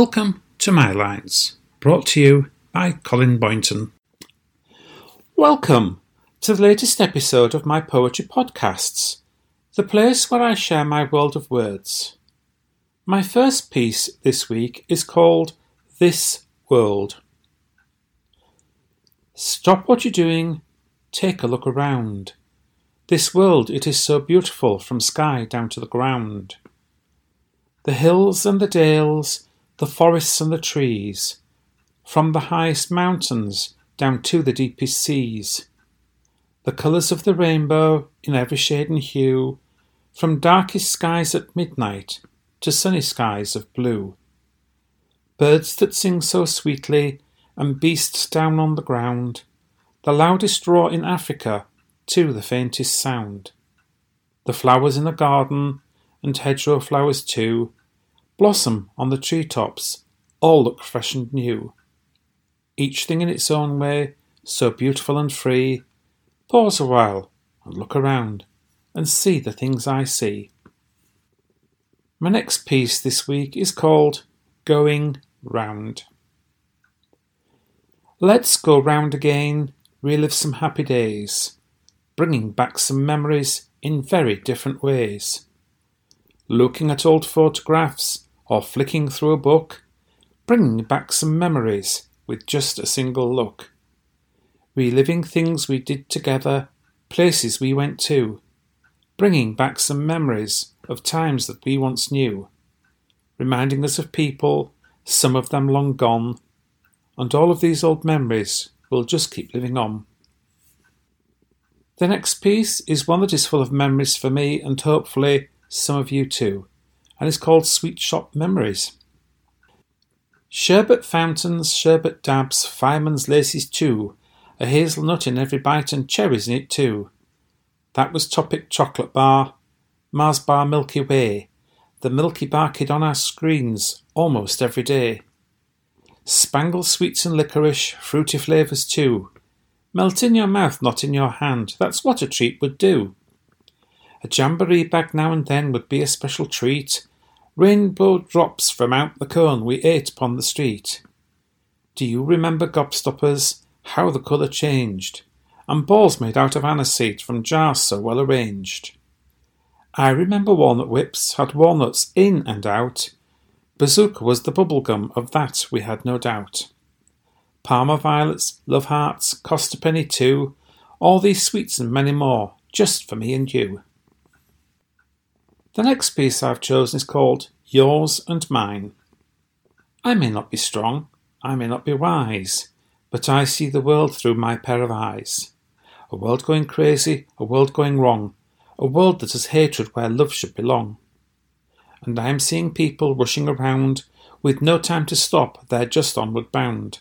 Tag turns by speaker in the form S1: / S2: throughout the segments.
S1: Welcome to My Lines, brought to you by Colin Boynton. Welcome to the latest episode of my poetry podcasts, the place where I share my world of words. My first piece this week is called This World. Stop what you're doing, take a look around. This world, it is so beautiful from sky down to the ground. The hills and the dales, the forests and the trees, from the highest mountains down to the deepest seas. The colours of the rainbow in every shade and hue, from darkest skies at midnight to sunny skies of blue. Birds that sing so sweetly, and beasts down on the ground, the loudest roar in Africa to the faintest sound. The flowers in the garden, and hedgerow flowers too, Blossom on the tree tops, all look fresh and new. Each thing in its own way, so beautiful and free. Pause a while and look around and see the things I see. My next piece this week is called Going Round. Let's go round again, relive some happy days, bringing back some memories in very different ways. Looking at old photographs or flicking through a book, bringing back some memories with just a single look. Reliving things we did together, places we went to, bringing back some memories of times that we once knew, reminding us of people, some of them long gone, and all of these old memories will just keep living on. The next piece is one that is full of memories for me and hopefully some of you too and is called Sweet Shop Memories. Sherbet fountains, sherbet dabs, fireman's laces too, a hazelnut in every bite and cherries in it too. That was Topic Chocolate Bar, Mars Bar Milky Way, the Milky Bar kid on our screens almost every day. Spangle sweets and licorice, fruity flavours too. Melt in your mouth, not in your hand, that's what a treat would do. A jamboree bag now and then would be a special treat. Rainbow drops from out the cone we ate upon the street. Do you remember gobstoppers? How the colour changed, and balls made out of aniseed from jars so well arranged. I remember walnut whips had walnuts in and out. Bazooka was the bubblegum of that we had no doubt. Parma violets, love hearts, cost a penny too. All these sweets and many more, just for me and you. The next piece I've chosen is called Yours and Mine. I may not be strong, I may not be wise, but I see the world through my pair of eyes. A world going crazy, a world going wrong, a world that has hatred where love should belong. And I am seeing people rushing around with no time to stop, they're just onward bound.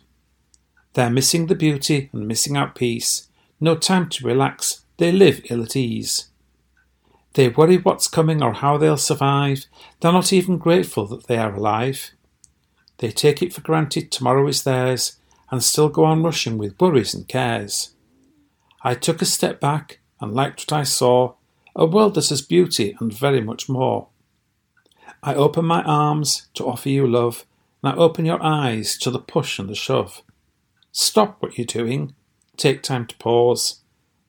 S1: They're missing the beauty and missing out peace, no time to relax, they live ill at ease. They worry what's coming or how they'll survive. They're not even grateful that they are alive. They take it for granted tomorrow is theirs and still go on rushing with worries and cares. I took a step back and liked what I saw a world that has beauty and very much more. I open my arms to offer you love, and I open your eyes to the push and the shove. Stop what you're doing, take time to pause.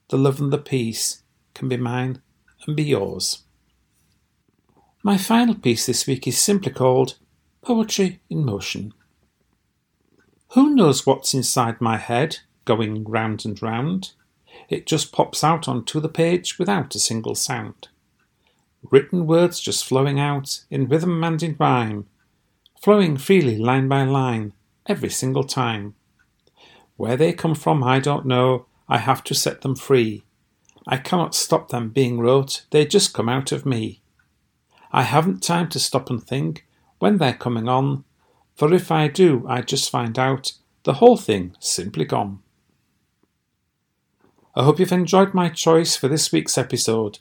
S1: The love and the peace can be mine and be yours. My final piece this week is simply called Poetry in Motion. Who knows what's inside my head, going round and round? It just pops out onto the page without a single sound. Written words just flowing out in rhythm and in rhyme, flowing freely line by line, every single time. Where they come from, I don't know, I have to set them free. I cannot stop them being wrote, they just come out of me. I haven't time to stop and think when they're coming on, for if I do, I just find out the whole thing simply gone. I hope you've enjoyed my choice for this week's episode.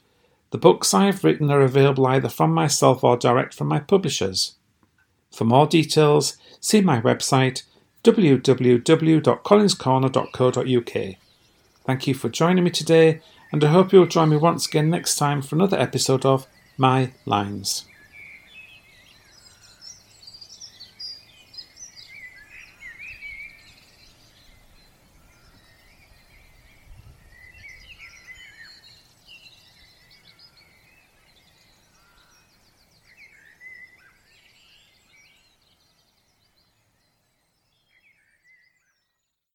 S1: The books I have written are available either from myself or direct from my publishers. For more details, see my website www.collinscorner.co.uk. Thank you for joining me today and I hope you'll join me once again next time for another episode of My Lines.